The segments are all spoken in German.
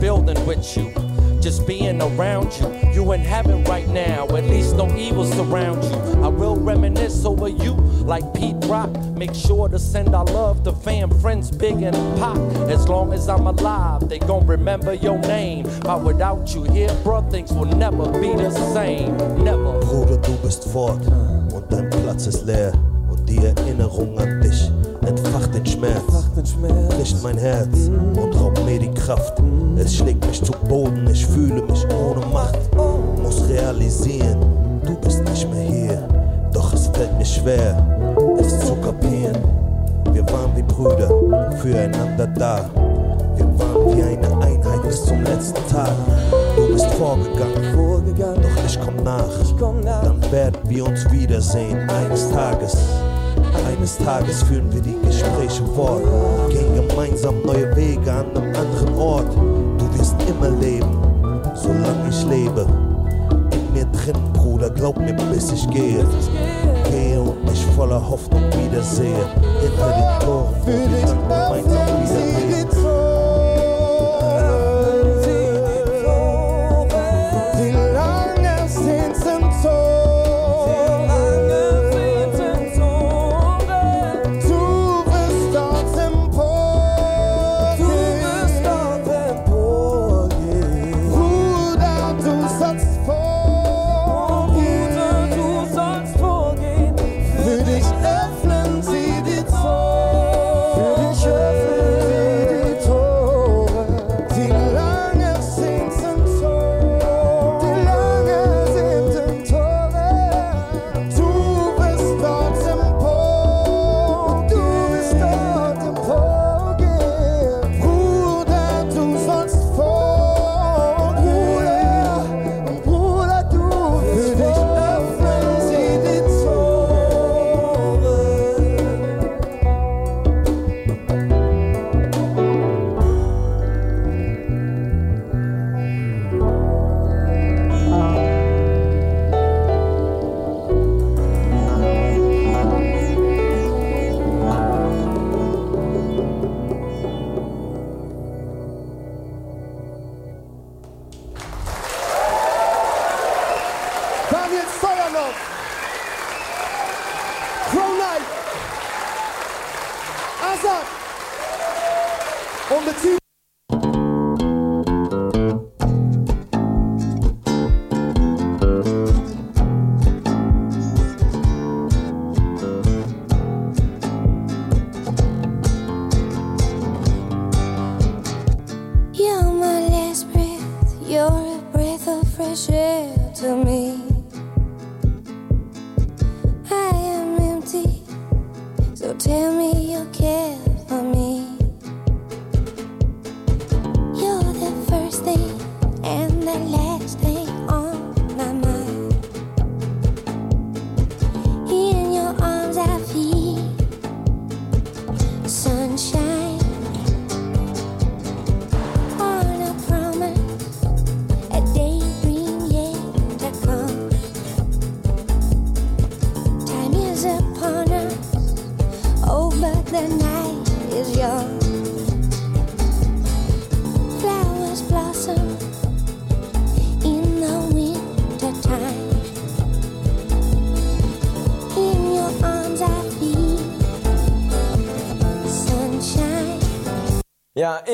building with you. Just being around you. You in heaven right now, at least no evil surround you. I will reminisce over you like Pete Rock. Make sure to send our love to fam, friends, big and pop. As long as I'm alive, they gon' remember your name. But without you here, bro, things will never be the same. Never. Bruder, du bist fort und dein Platz ist leer. Und die Erinnerung an dich entfacht den Schmerz, bricht mein Herz und raubt mir die Kraft. Es schlägt mich zu Boden, ich fühle mich ohne Macht. Muss realisieren, du bist nicht mehr hier. Doch es fällt mir schwer, es zu kapieren. Wir waren wie Brüder, füreinander da. Wir waren wie eine Einheit bis zum letzten Tag. Du bist vorgegangen, vorgegangen, doch ich komm nach. Ich komm nach. Dann werden wir uns wiedersehen eines Tages. Eines Tages führen wir die Gespräche fort, gehen gemeinsam neue Wege an einem anderen Ort. Du wirst immer leben, solange ich lebe. In mir drin, Bruder, glaub mir, bis ich gehe. Gehe und mich voller Hoffnung wiedersehe. Hinter den Toren, wo wir dann gemeinsam wiederleben.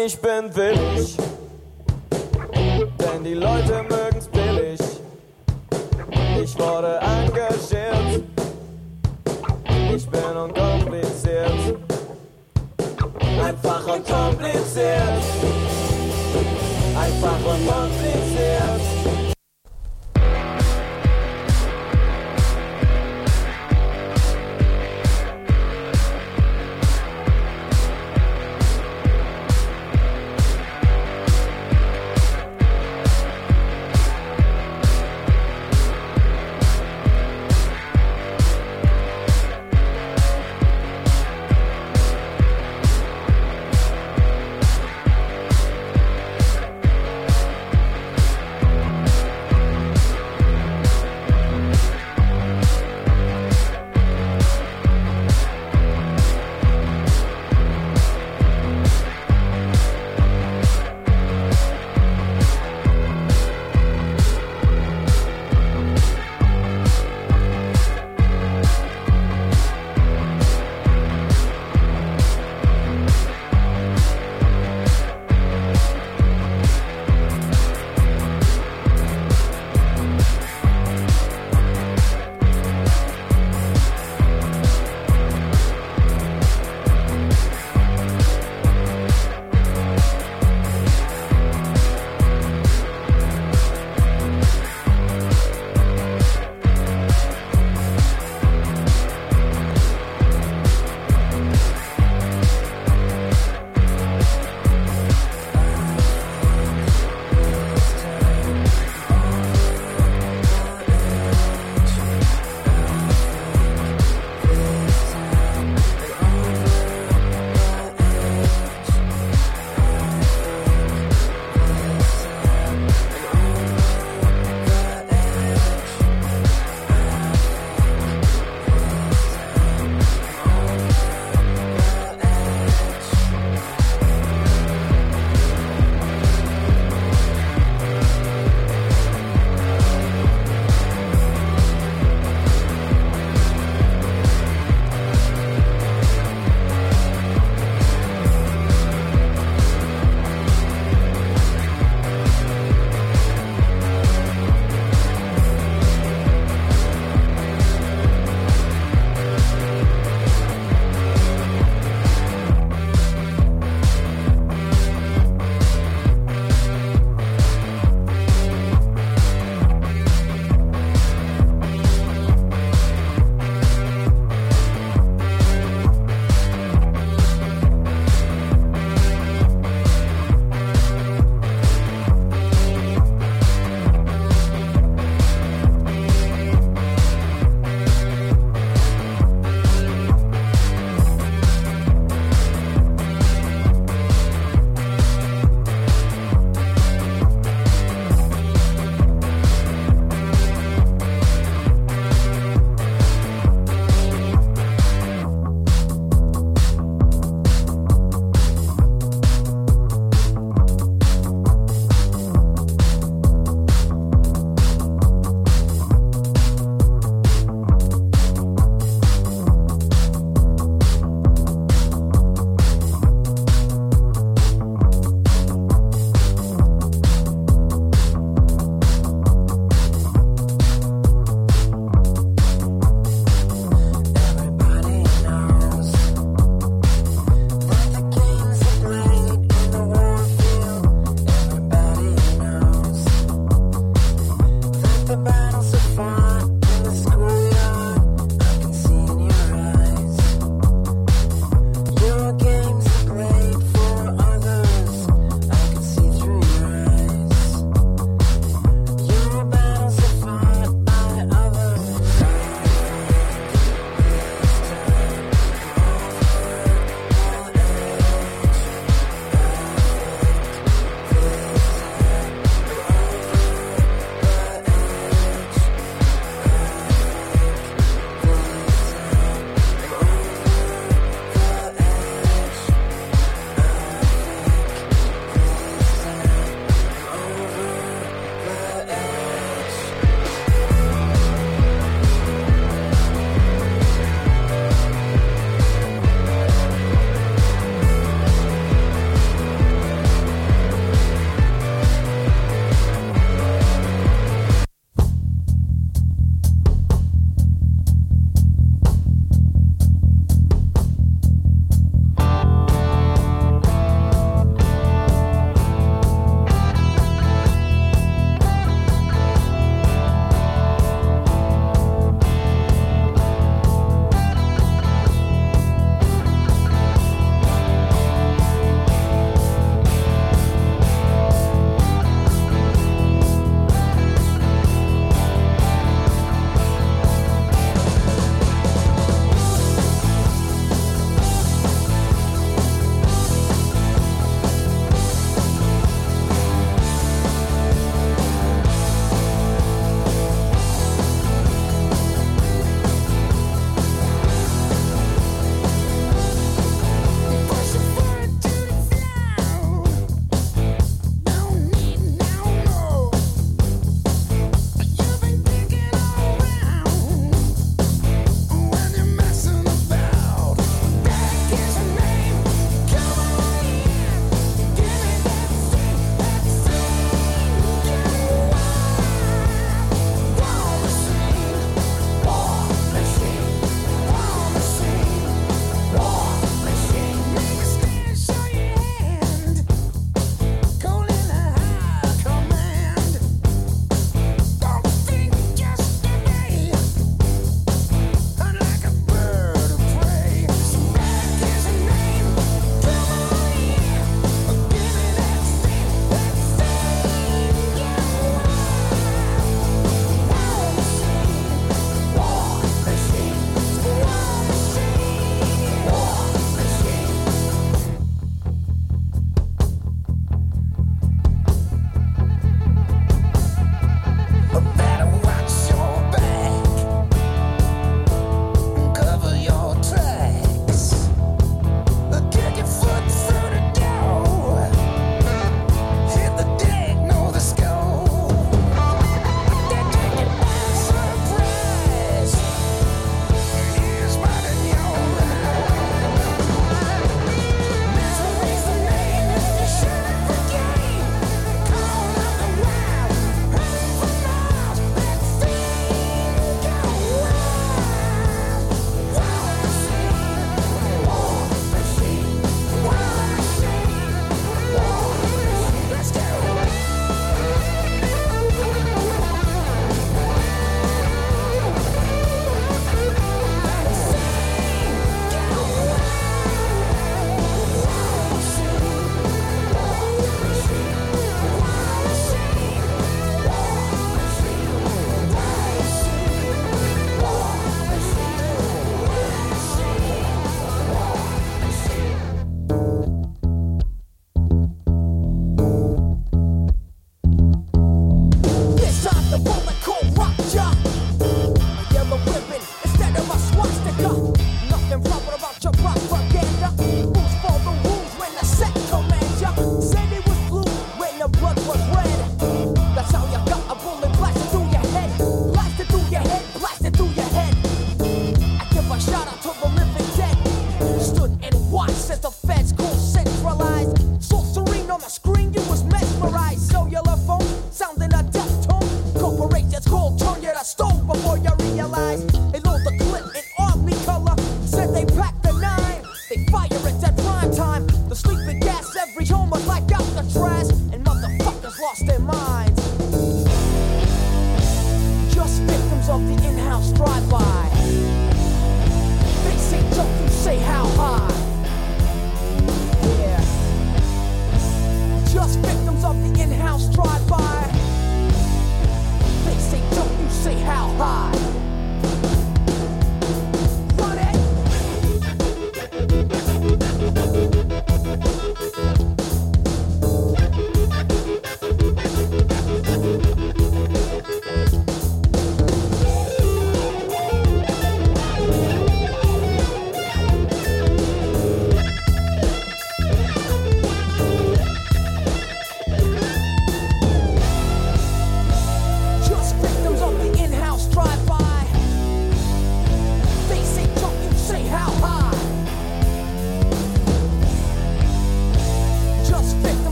tens bandeiras.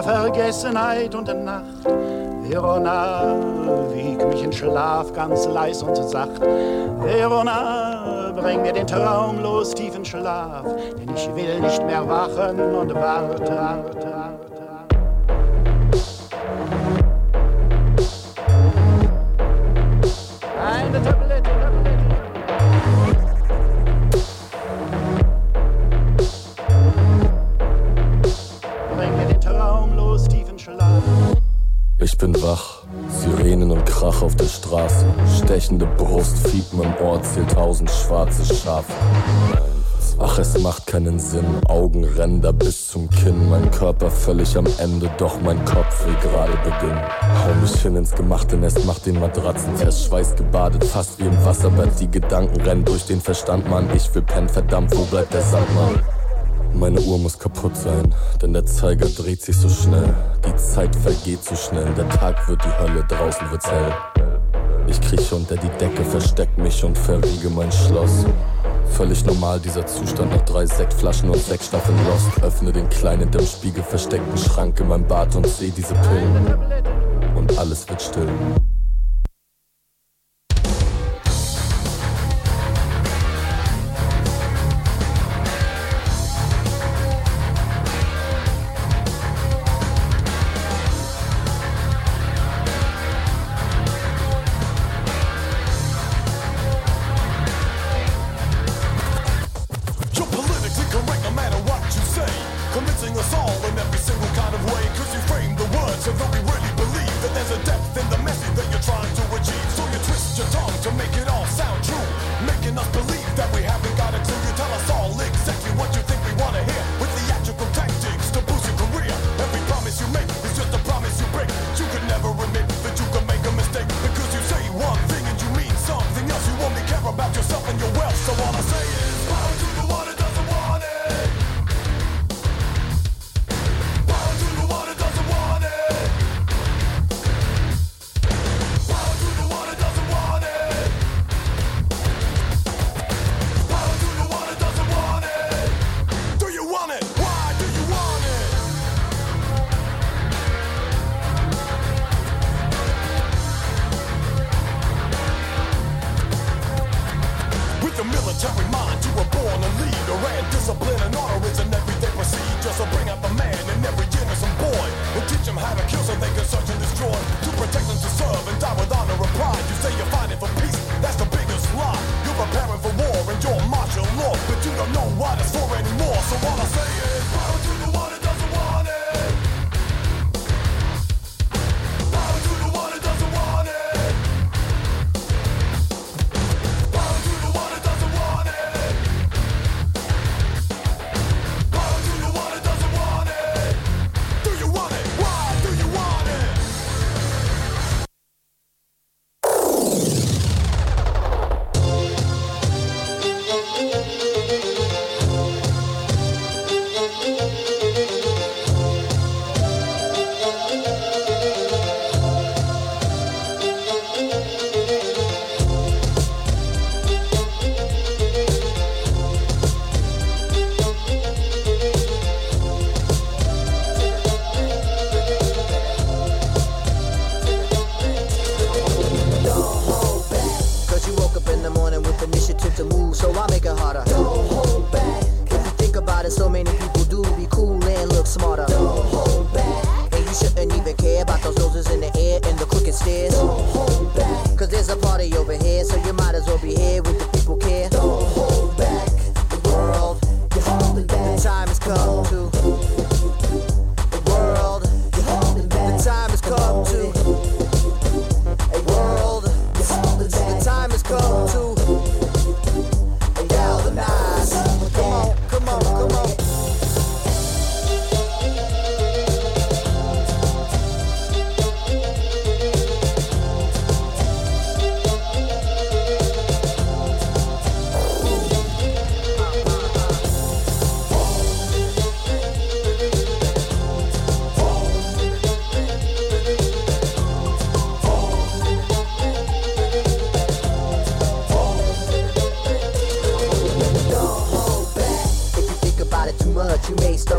Mir Vergessenheit und Nacht. Verona, wieg mich in Schlaf ganz leis und sacht. Verona, bring mir den traumlos tiefen Schlaf, denn ich will nicht mehr wachen und warten. Eine bin wach, Sirenen und Krach auf der Straße. Stechende Brust, Fiepen im Ohr, zählt tausend schwarze Schafe. Ach, es macht keinen Sinn, Augen rennen da bis zum Kinn. Mein Körper völlig am Ende, doch mein Kopf will gerade beginnen. Hau mich hin ins gemachte Nest, mach den Matratzentest, Schweiß gebadet, fast wie im Wasserbett. Die Gedanken rennen durch den Verstand, Mann. Ich will pennen, verdammt, wo bleibt der Sand, Mann? Meine Uhr muss kaputt sein, denn der Zeiger dreht sich so schnell. Die Zeit vergeht so schnell, der Tag wird die Hölle, draußen wird's hell. Ich krieche unter die Decke, versteck mich und verriege mein Schloss. Völlig normal dieser Zustand nach drei Sektflaschen und sechs Staffeln Lost. Öffne den kleinen hinterm Spiegel versteckten Schrank in meinem Bad und seh diese Pillen. Und alles wird still.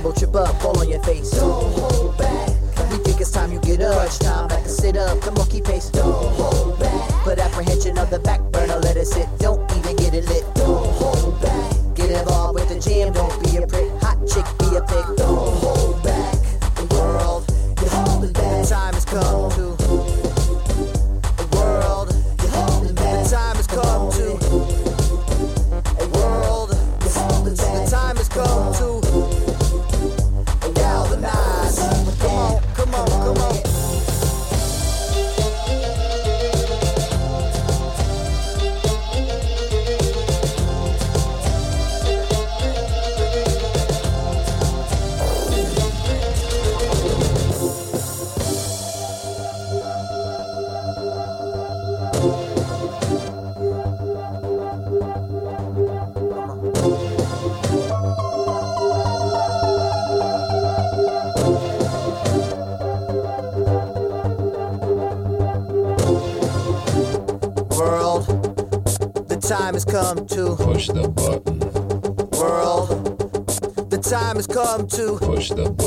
double, chip up, fall on your face. Don't hold back. We think it's time you get up. Crunch time, back and sit up. The monkey face. Don't hold back. Put apprehension on the back burner, let it sit. Time has come to Push the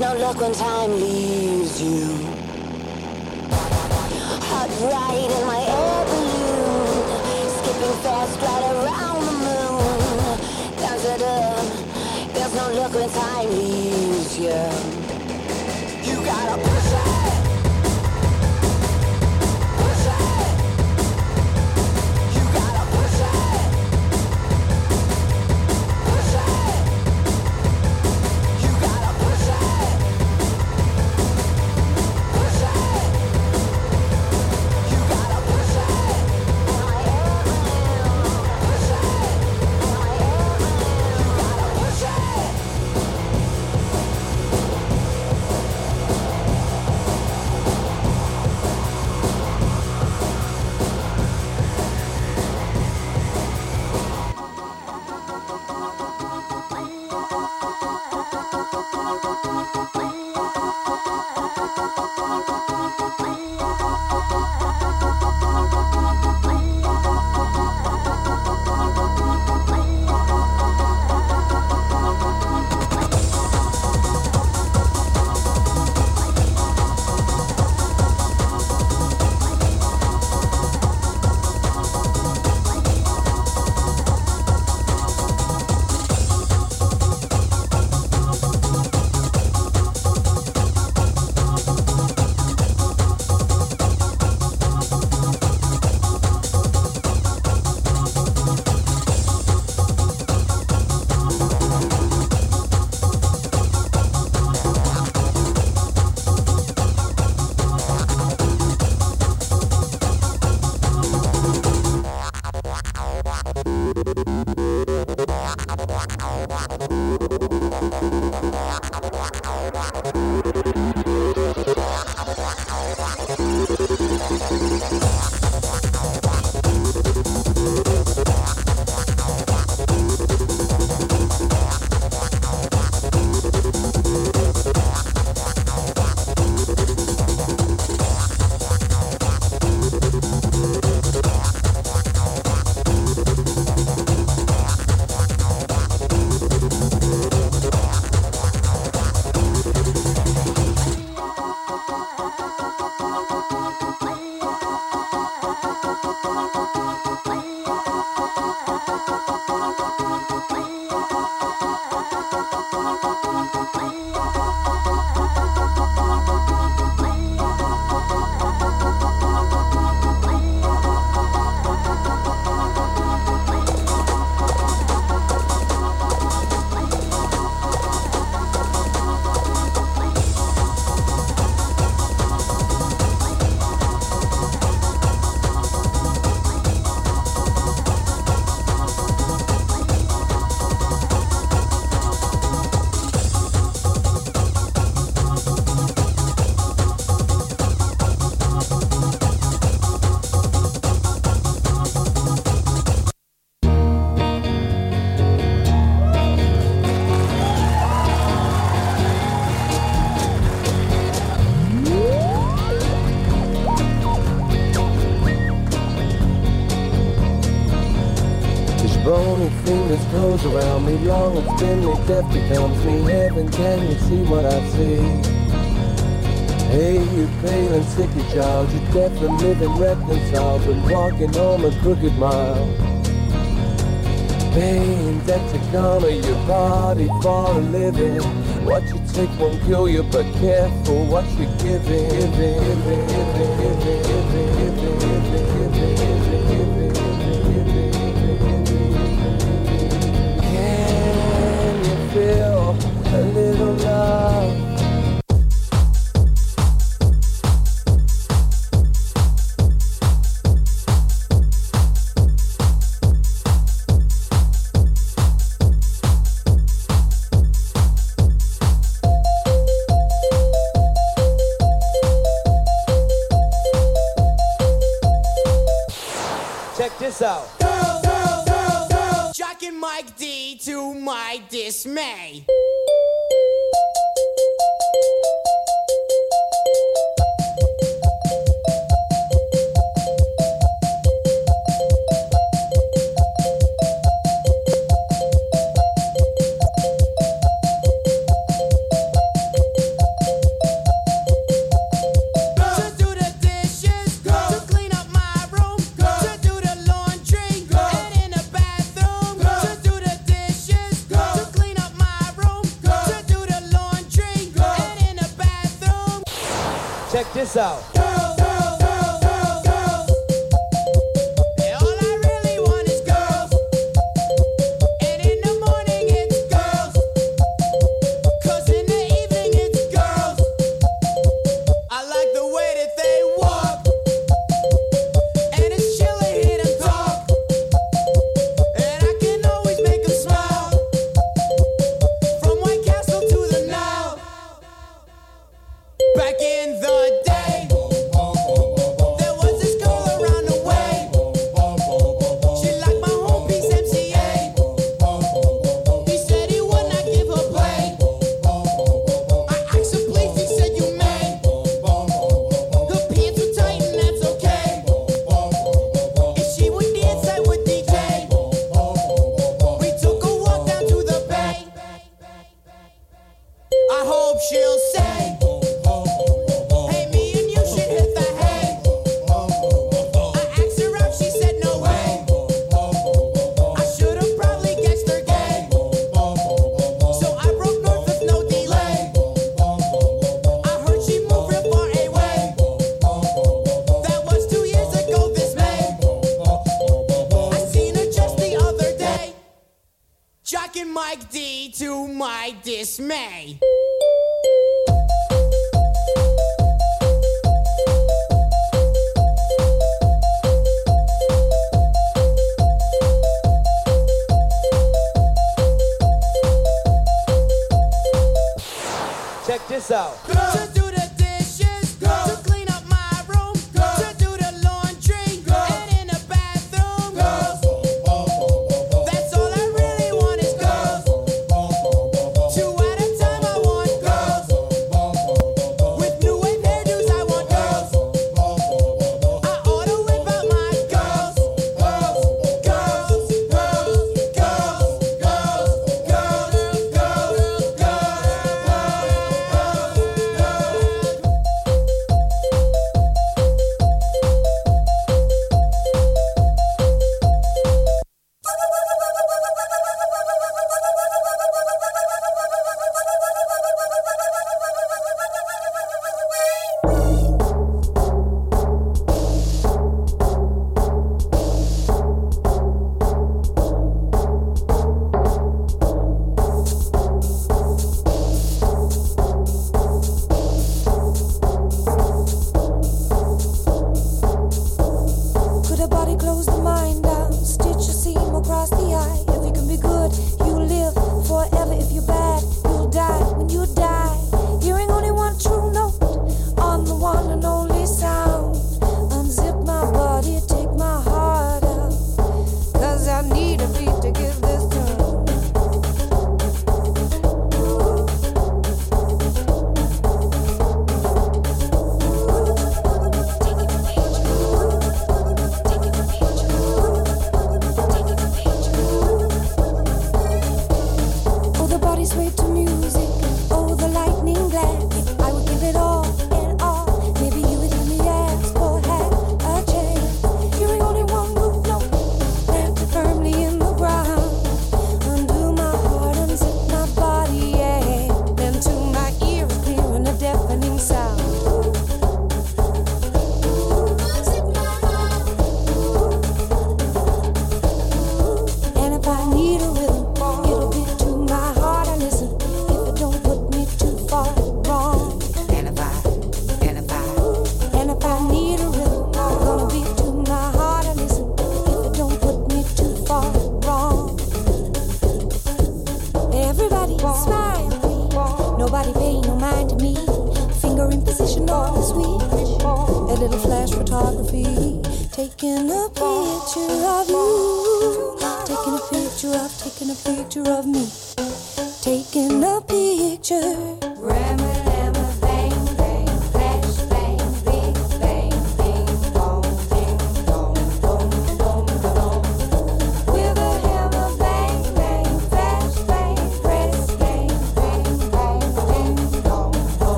No luck when time leaves you. death becomes me heaven. Can you see what I see? Hey, you pale and sick, you child, you death and living reconciled, and walking home a crooked mile. Pain that's a corner your body for a living. What you take won't kill you, but careful what you're giving. Give it. Feel a little love?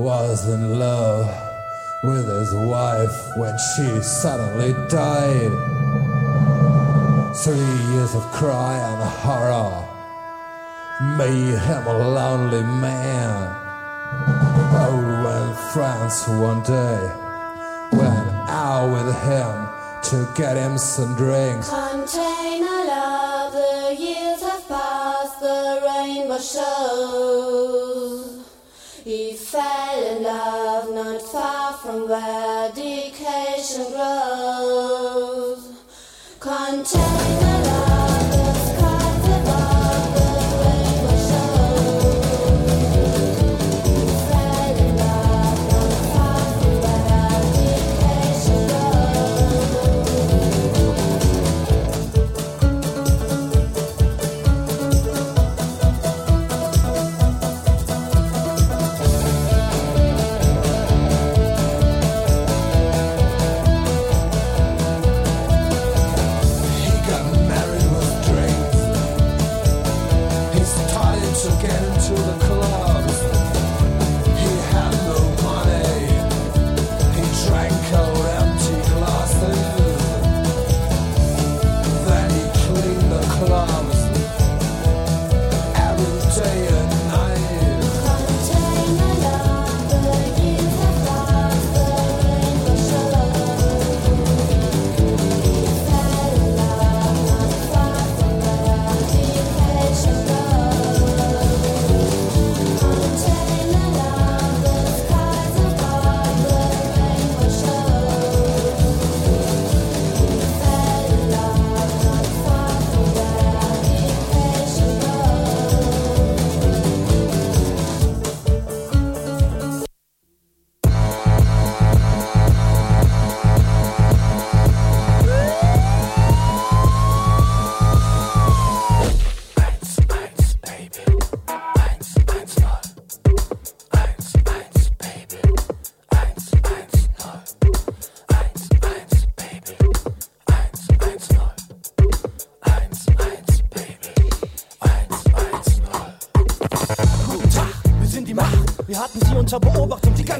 was in love with his wife when she suddenly died. Three years of cry and horror made him a lonely man. Oh, when France one day went out with him to get him some drinks. Container love, the years have passed, the rainbow shows love not far from where decay grows.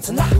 tonight.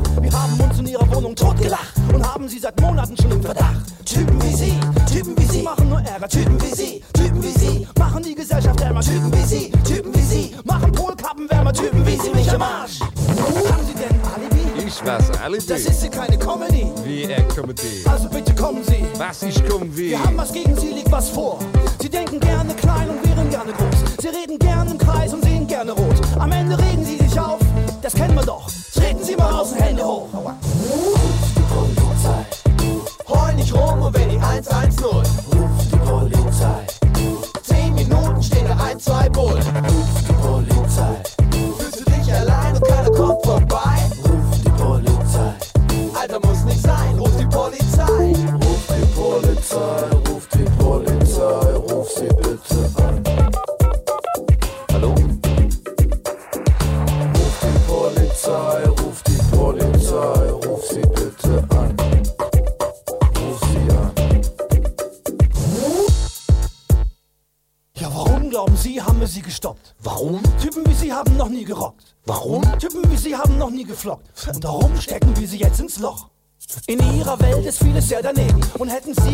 Hätten sie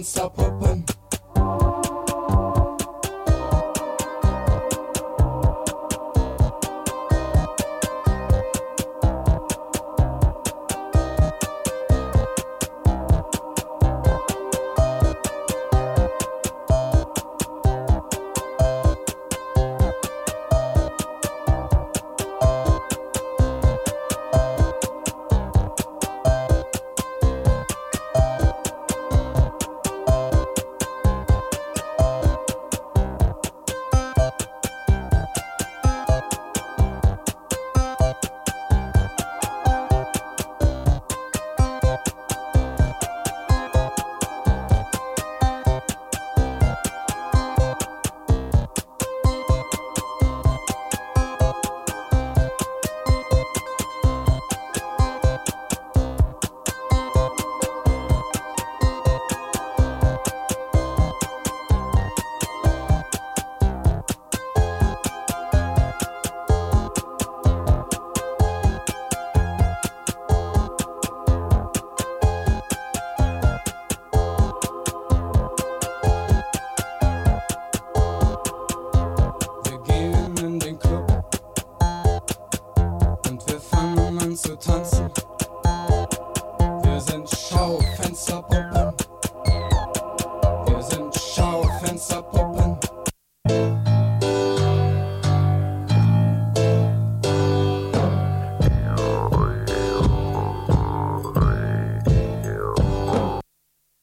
unstoppable.